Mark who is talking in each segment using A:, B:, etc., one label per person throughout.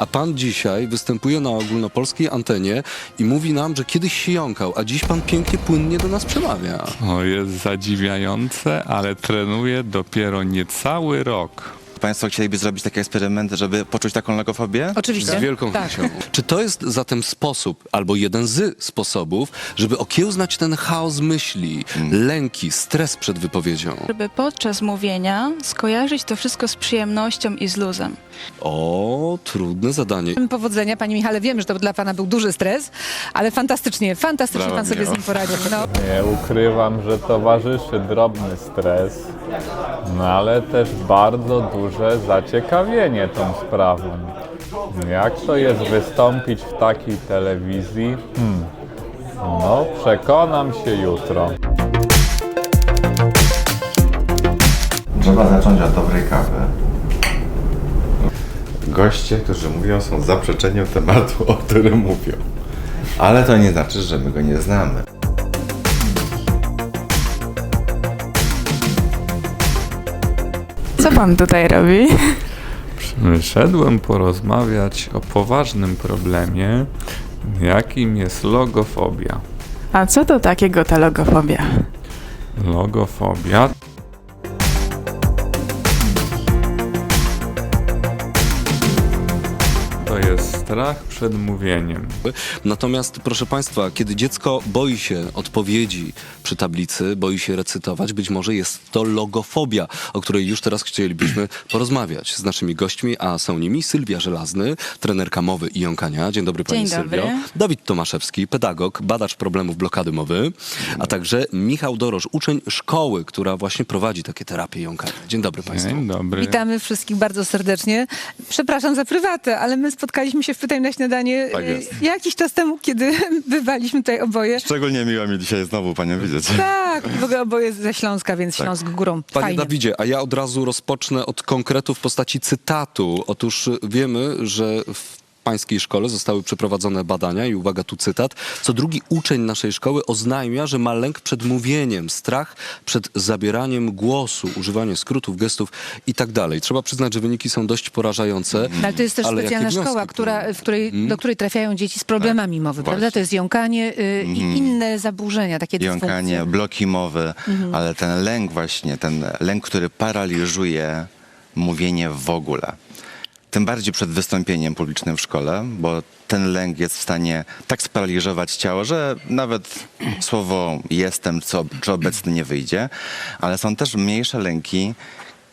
A: A pan dzisiaj występuje na ogólnopolskiej antenie i mówi nam, że kiedyś się jąkał, a dziś pan pięknie, płynnie do nas przemawia.
B: O, jest zadziwiające, ale trenuję dopiero niecały rok.
C: Państwo chcieliby zrobić taki eksperyment, żeby poczuć taką logofobię?
D: Oczywiście.
A: Z wielką
D: tak.
A: chęcią. Czy to jest zatem sposób, albo jeden z sposobów, żeby okiełznać ten chaos myśli, lęki, stres przed wypowiedzią?
E: żeby podczas mówienia skojarzyć to wszystko z przyjemnością i z luzem.
A: O, trudne zadanie.
D: Powodzenia, Panie Michale. Wiemy, że to dla Pana był duży stres, ale fantastycznie, fantastycznie
C: Brawo,
D: Pan sobie z nim poradził. No.
B: Nie ukrywam, że towarzyszy drobny stres, no ale też bardzo duże zaciekawienie tą sprawą. Jak to jest wystąpić w takiej telewizji? Hmm. No, przekonam się jutro.
F: Trzeba zacząć od dobrej kawy. Goście, którzy mówią, są zaprzeczeniem tematu, o którym mówią. Ale to nie znaczy, że my go nie znamy.
E: Co pan tutaj robi?
B: Wyszedłem porozmawiać o poważnym problemie, jakim jest logofobia.
E: A co to takiego ta logofobia?
B: Logofobia jest strach przed mówieniem.
A: Natomiast, proszę Państwa, kiedy dziecko boi się odpowiedzi przy tablicy, boi się recytować, być może jest to logofobia, o której już teraz chcielibyśmy porozmawiać z naszymi gośćmi, a są nimi Sylwia Żelazny, trenerka mowy i jąkania. Dzień dobry Pani
E: Dzień dobry.
A: Sylwio. Dawid Tomaszewski, pedagog, badacz problemów blokady mowy, a także Michał Doroż, uczeń szkoły, która właśnie prowadzi takie terapie jąkania. Dzień dobry Państwu.
B: Dzień dobry.
D: Witamy wszystkich bardzo serdecznie. Przepraszam za prywatę, ale my spotkaliśmy się w Pytaj na śniadanie
C: Tak
D: e,
C: jest.
D: jakiś czas temu, kiedy bywaliśmy tutaj oboje.
C: Szczególnie miło mi dzisiaj znowu Panią widzieć.
D: Tak, w ogóle oboje ze Śląska, więc Śląsk górą.
A: Panie
D: Fajnie.
A: Dawidzie, a ja od razu rozpocznę od konkretu w postaci cytatu. Otóż wiemy, że w pańskiej szkole zostały przeprowadzone badania i uwaga tu cytat. Co drugi uczeń naszej szkoły oznajmia, że ma lęk przed mówieniem, strach przed zabieraniem głosu, używanie skrótów, gestów i tak dalej. Trzeba przyznać, że wyniki są dość porażające.
D: No, Ale to jest też
A: Ale
D: specjalna szkoła, która, w której,
A: Hmm?
D: do której trafiają dzieci z problemami mowy, prawda?
C: właśnie.
D: To jest jąkanie y, i inne zaburzenia, takie
C: Jąkanie, bloki mowy, ale ten lęk właśnie, ten lęk, który paraliżuje mówienie w ogóle. Tym bardziej przed wystąpieniem publicznym w szkole, bo ten lęk jest w stanie tak sparaliżować ciało, że nawet słowo jestem ob- czy obecny nie wyjdzie, ale są też mniejsze lęki,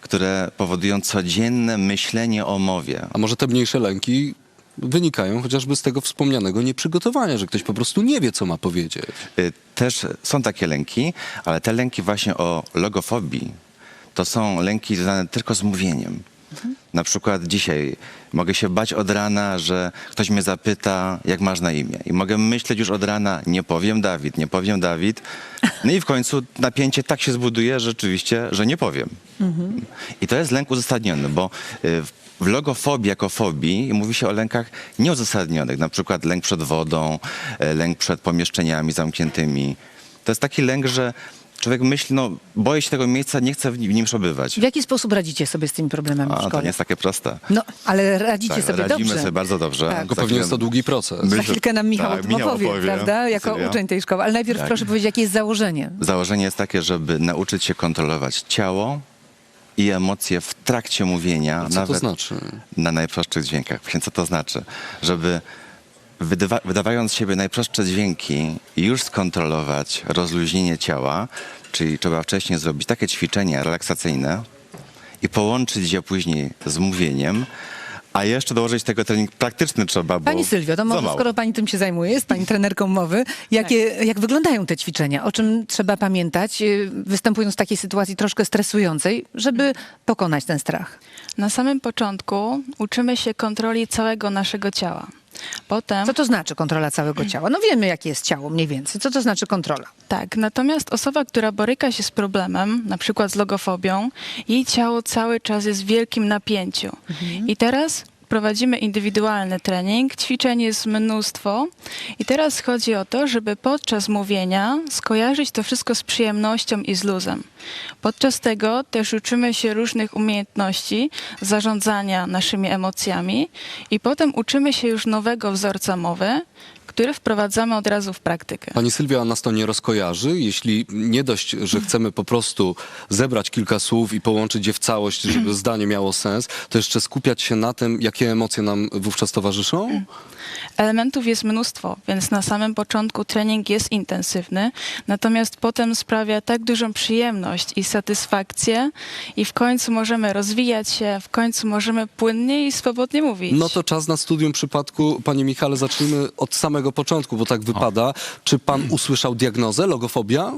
C: które powodują codzienne myślenie o mowie.
A: A może te mniejsze lęki wynikają chociażby z tego wspomnianego nieprzygotowania, że ktoś po prostu nie wie, co ma powiedzieć.
C: Y, Też są takie lęki, ale te lęki właśnie o logofobii to są lęki związane tylko z mówieniem. Na przykład dzisiaj mogę się bać od rana, że ktoś mnie zapyta, jak masz na imię. I mogę myśleć już od rana, nie powiem Dawid, nie powiem Dawid. No i w końcu napięcie tak się zbuduje rzeczywiście, że nie powiem. I to jest lęk uzasadniony, bo y, w logofobii jako fobii mówi się o lękach nieuzasadnionych, na przykład lęk przed wodą, e, lęk przed pomieszczeniami zamkniętymi. To jest taki lęk, że człowiek myśli, no boję się tego miejsca, nie chcę w nim przebywać.
D: W jaki sposób radzicie sobie z tymi problemami w
C: A, to
D: szkole?
C: nie jest takie proste.
D: No, ale radzicie
C: Tak,
D: sobie
C: radzimy
D: dobrze.
C: sobie bardzo dobrze.
D: Tak.
A: Tylko
C: Za
A: pewnie
C: chwilę-
A: jest to długi proces.
D: Za chwilkę nam Michał,
C: tak, Michał
D: opowie,
C: opowie,
D: prawda? Jako
C: Sylwia.
D: uczeń tej szkoły. Ale najpierw
C: Tak.
D: proszę powiedzieć, jakie jest założenie.
C: Założenie jest takie, żeby nauczyć się kontrolować ciało i emocje w trakcie mówienia.
A: Co to znaczy?
C: Na najprostszych dźwiękach. Właśnie co to znaczy? Żeby wydawa- wydawając z siebie najprostsze dźwięki już skontrolować rozluźnienie ciała, czyli trzeba wcześniej zrobić takie ćwiczenia relaksacyjne i połączyć je później z mówieniem, a jeszcze dołożyć tego trening praktyczny trzeba, bo
D: Pani Sylwio, to może skoro pani tym się zajmuje, jest pani trenerką mowy, jakie,
C: Tak.
D: jak wyglądają te ćwiczenia? O czym trzeba pamiętać, y, występując w takiej sytuacji troszkę stresującej, żeby pokonać ten strach?
E: Na samym początku uczymy się kontroli całego naszego ciała. Potem,
D: Co to znaczy kontrola całego ciała? No wiemy, jakie jest ciało mniej więcej. Co to znaczy kontrola?
E: tak, natomiast osoba, która boryka się z problemem, na przykład z logofobią, jej ciało cały czas jest w wielkim napięciu. I teraz prowadzimy indywidualny trening, ćwiczeń jest mnóstwo i teraz chodzi o to, żeby podczas mówienia skojarzyć to wszystko z przyjemnością i z luzem. Podczas tego też uczymy się różnych umiejętności zarządzania naszymi emocjami i potem uczymy się już nowego wzorca mowy, który wprowadzamy od razu w praktykę.
A: Pani Sylwia nas to nie rozkojarzy. Jeśli nie dość, że chcemy po prostu zebrać kilka słów i połączyć je w całość, żeby zdanie miało sens, to jeszcze skupiać się na tym, jakie emocje nam wówczas towarzyszą?
E: Elementów jest mnóstwo, więc na samym początku trening jest intensywny, natomiast potem sprawia tak dużą przyjemność i satysfakcję i w końcu możemy rozwijać się, w końcu możemy płynnie i swobodnie mówić.
A: No to czas na studium przypadku. Panie Michale, zacznijmy od samego początku, bo tak wypada. Czy pan usłyszał diagnozę logofobia?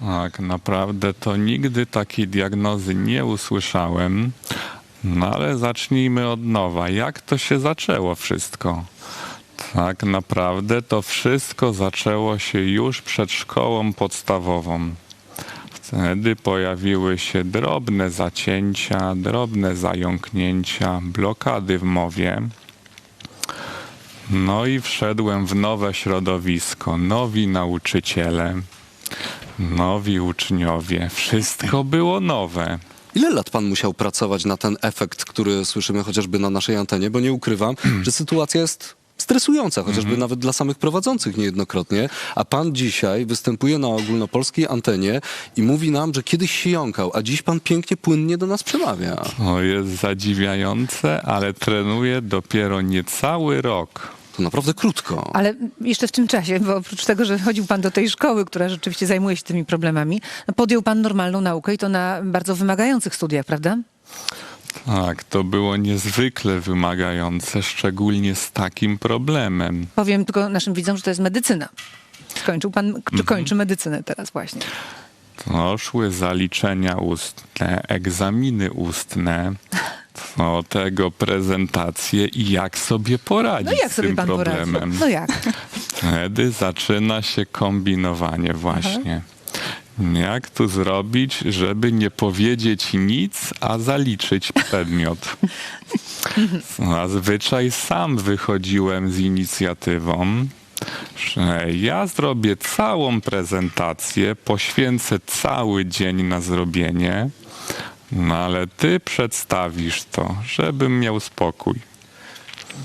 B: Tak, naprawdę to nigdy takiej diagnozy nie usłyszałem. No ale zacznijmy od nowa. Jak to się zaczęło wszystko? Tak naprawdę to wszystko zaczęło się już przed szkołą podstawową. Wtedy pojawiły się drobne zacięcia, drobne zająknięcia, blokady w mowie. No i wszedłem w nowe środowisko, nowi nauczyciele, nowi uczniowie. Wszystko było nowe.
A: Ile lat pan musiał pracować na ten efekt, który słyszymy chociażby na naszej antenie? Bo nie ukrywam, że sytuacja jest stresująca, chociażby nawet dla samych prowadzących niejednokrotnie. A pan dzisiaj występuje na ogólnopolskiej antenie i mówi nam, że kiedyś się jąkał, a dziś pan pięknie, płynnie do nas przemawia.
B: To jest zadziwiające, ale trenuję dopiero niecały rok.
A: To naprawdę krótko.
D: Ale jeszcze w tym czasie, bo oprócz tego, że chodził pan do tej szkoły, która rzeczywiście zajmuje się tymi problemami, podjął pan normalną naukę i to na bardzo wymagających studiach, prawda?
B: Tak, to było niezwykle wymagające, szczególnie z takim problemem.
D: Powiem tylko naszym widzom, że to jest medycyna. Skończył pan, czy kończy medycynę teraz właśnie?
B: To szły zaliczenia ustne, egzaminy ustne, do tego prezentacje i jak sobie poradzić
D: No jak
B: z
D: sobie
B: tym
D: pan
B: problemem.
D: poradził? No jak?
B: Wtedy zaczyna się kombinowanie właśnie. Jak tu zrobić, żeby nie powiedzieć nic, a zaliczyć przedmiot? Zazwyczaj sam wychodziłem z inicjatywą, że ja zrobię całą prezentację, poświęcę cały dzień na zrobienie, no ale ty przedstawisz to, żebym miał spokój.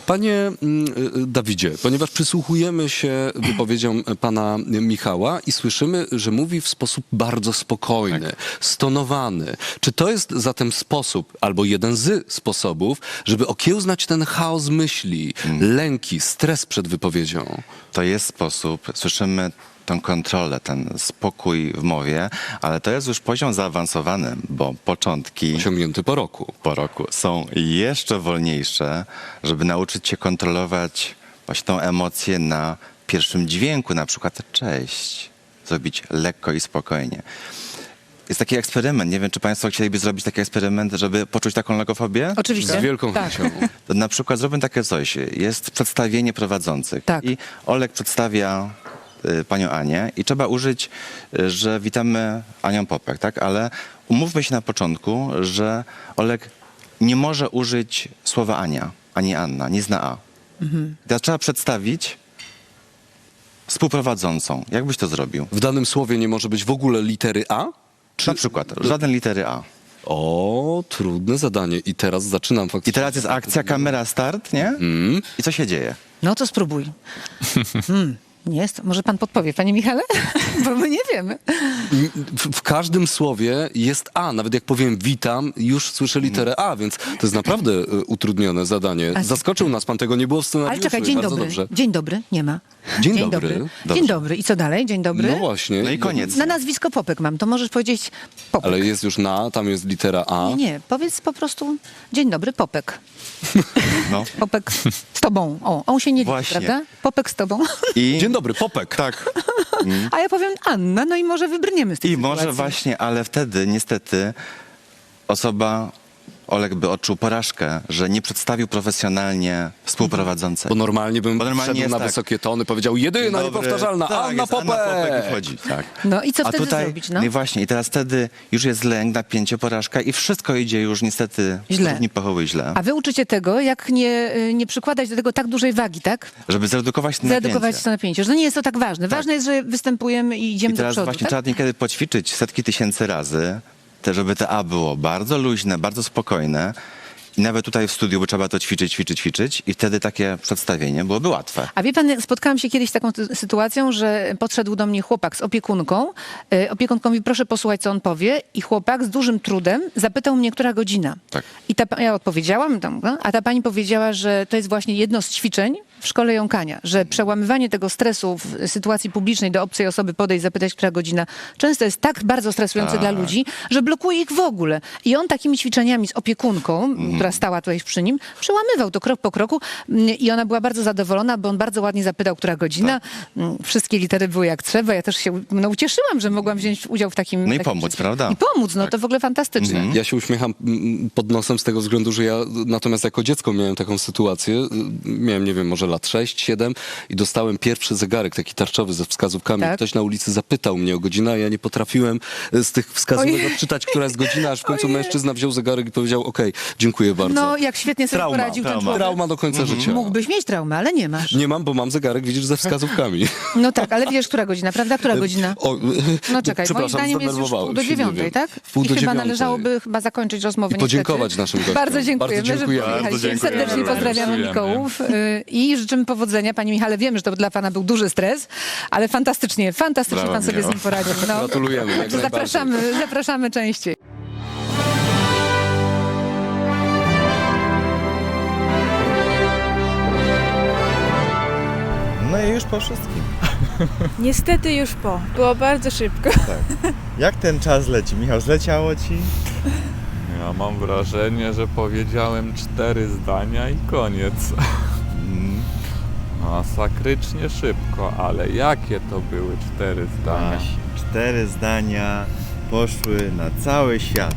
A: Panie mm, y, Dawidzie, ponieważ przysłuchujemy się wypowiedziom pana Michała i słyszymy, że mówi w sposób bardzo spokojny, stonowany. Czy to jest zatem sposób, albo jeden z sposobów, żeby okiełznać ten chaos myśli, lęki, stres przed wypowiedzią?
C: To jest sposób, słyszymy tą kontrolę, ten spokój w mowie, ale to jest już poziom zaawansowany, bo początki
A: Osiągnięty po roku.
C: po roku są jeszcze wolniejsze, żeby nauczyć się kontrolować właśnie tą emocję na pierwszym dźwięku, na przykład cześć, zrobić lekko i spokojnie. Jest taki eksperyment, nie wiem, czy Państwo chcieliby zrobić taki eksperyment, żeby poczuć taką logofobię?
D: Oczywiście.
A: Z wielką
D: tak.
A: chęcią.
C: To na przykład zróbmy takie coś. Jest przedstawienie prowadzących.
D: Tak.
C: I Olek przedstawia panią Anię i trzeba użyć, y, że witamy Anią Popek, tak? Ale umówmy się na początku, że Olek nie może użyć słowa Ania, ani Anna, nie zna A. Teraz trzeba przedstawić współprowadzącą. Jak byś to zrobił?
A: W danym słowie nie może być w ogóle litery A?
C: Na przykład, żaden litery A.
A: O, trudne zadanie. I teraz zaczynam faktycznie.
C: I teraz jest akcja, kamera, start, nie? I co się dzieje?
D: No to spróbuj. Hmm, nie jest. Może pan podpowie, panie Michale? Bo my nie wiemy.
A: W, w każdym słowie jest A. Nawet jak powiem witam, już słyszę literę A, więc to jest naprawdę e, utrudnione zadanie. Zaskoczył nas pan, tego nie było w scenariuszu.
D: Ale czekaj,
A: i
D: dzień
A: bardzo
D: dobry.
A: dobrze.
D: Dzień dobry, nie ma.
A: Dzień dobry.
D: Dzień dobry. I co dalej? Dzień dobry.
A: No właśnie.
C: No i koniec.
D: Na nazwisko Popek mam, to możesz powiedzieć Popek.
A: Ale jest już na, tam jest litera A.
D: Nie, nie, powiedz po prostu dzień dobry, Popek.
C: No.
D: Popek z tobą. O, on się nie liczy,
C: Właśnie.
D: prawda? Popek z tobą.
C: I,
A: Dzień dobry, Popek.
C: Tak.
D: A ja powiem Anna, no i może wybrniemy z tej
C: I może
D: sytuacji.
C: właśnie, ale wtedy niestety osoba Olek by odczuł porażkę, że nie przedstawił profesjonalnie współprowadzącej.
A: Bo normalnie bym
C: Bo normalnie
A: wszedł
C: jest
A: na
C: tak.
A: wysokie tony, powiedział jedyna,
C: Dobry.
A: niepowtarzalna,
C: tak,
A: Anna
C: jest Anna
A: Popek!
C: I wchodzi, tak.
D: No i co
C: A
D: wtedy
C: tutaj,
D: zrobić? No?
C: I właśnie, i teraz wtedy już jest lęk, napięcie, porażka i wszystko idzie już niestety
D: Źle.
C: w stopni pochowy źle.
D: A wy uczycie tego, jak nie, y, nie przykładać do tego tak dużej wagi, tak?
C: Żeby zredukować to
D: Zredukować
C: napięcie.
D: to napięcie, że to nie jest to tak ważne. Ważne jest, że występujemy i idziemy
C: I teraz
D: do przodu.
C: właśnie
D: tak?
C: trzeba niekiedy poćwiczyć setki tysięcy razy, żeby te A było bardzo luźne, bardzo spokojne. I nawet tutaj w studiu by trzeba to ćwiczyć, ćwiczyć, ćwiczyć i wtedy takie przedstawienie byłoby łatwe.
D: A wie pan, spotkałam się kiedyś z taką ty- sytuacją, że podszedł do mnie chłopak z opiekunką. E, Opiekunka mówi, proszę posłuchać, co on powie. I chłopak z dużym trudem zapytał mnie, która godzina.
C: Tak.
D: I ta, pa- ja odpowiedziałam, tam, no, a ta pani powiedziała, że to jest właśnie jedno z ćwiczeń w szkole jąkania, że przełamywanie tego stresu w sytuacji publicznej do obcej osoby podejść, zapytać, która godzina, często jest tak bardzo stresujące dla ludzi, że blokuje ich w ogóle. I on takimi ćwiczeniami z opiekunką, która stała tutaj przy nim, przełamywał to krok po kroku mm, i ona była bardzo zadowolona, bo on bardzo ładnie zapytał, która godzina. Mm, Wszystkie litery były jak trzeba. Ja też się no, ucieszyłam, że mogłam wziąć udział w takim...
C: No i
D: takim
C: pomóc,
D: czymś.
C: prawda?
D: I pomóc, no to w ogóle fantastyczne.
A: Ja się uśmiecham mm, pod nosem z tego względu, że ja natomiast jako dziecko miałem taką sytuację. y, Miałem, nie wiem, może lat 6, 7 i dostałem pierwszy zegarek taki tarczowy ze wskazówkami.
D: Tak.
A: Ktoś na ulicy zapytał mnie o godzinę, a ja nie potrafiłem y, z tych wskazówek
D: Ojej.
A: odczytać, która jest godzina, aż w końcu
D: Ojej.
A: mężczyzna wziął zegarek i powiedział, okej, dziękuję bardzo.
D: No, jak świetnie sobie
A: trauma,
D: poradził ten
A: trauma.
D: człowiek.
A: trauma do końca życia.
D: Mógłbyś mieć traumę, ale nie masz.
A: Nie mam, bo mam zegarek, widzisz, ze wskazówkami.
D: No tak, ale wiesz, która godzina, prawda? Która godzina?
A: O,
D: No czekaj, moim
A: przepraszam,
D: zdaniem jest już pół do
A: się,
D: dziewiątej,
A: wiem.
D: tak?
A: Pół
D: I
A: do
D: chyba
A: dziewiątej.
D: należałoby chyba zakończyć rozmowę
A: I podziękować naszym gościom.
D: Bardzo dziękujemy,
A: Bardzo dziękujemy.
D: że
B: Bardzo
D: przyjechaliście.
B: dziękujemy.
D: Serdecznie pozdrawiamy
B: Dziękujemy.
D: Mikołów y, i życzymy powodzenia. Panie Michale, wiemy, że to dla Pana był duży stres, ale fantastycznie, fantastycznie
C: Brawo,
D: Pan sobie z
C: Michał.
D: nim poradził. No.
A: Gratulujemy, jak
D: zapraszamy, zapraszamy częściej.
F: No i już po wszystkim.
G: Niestety już po. Było bardzo szybko.
F: Jak ten czas leci? Michał, zleciało ci?
B: Ja mam wrażenie, że powiedziałem cztery zdania i koniec.
F: Mm,
B: Masakrycznie szybko, ale jakie to były cztery zdania?
F: Właśnie, cztery zdania poszły na cały świat.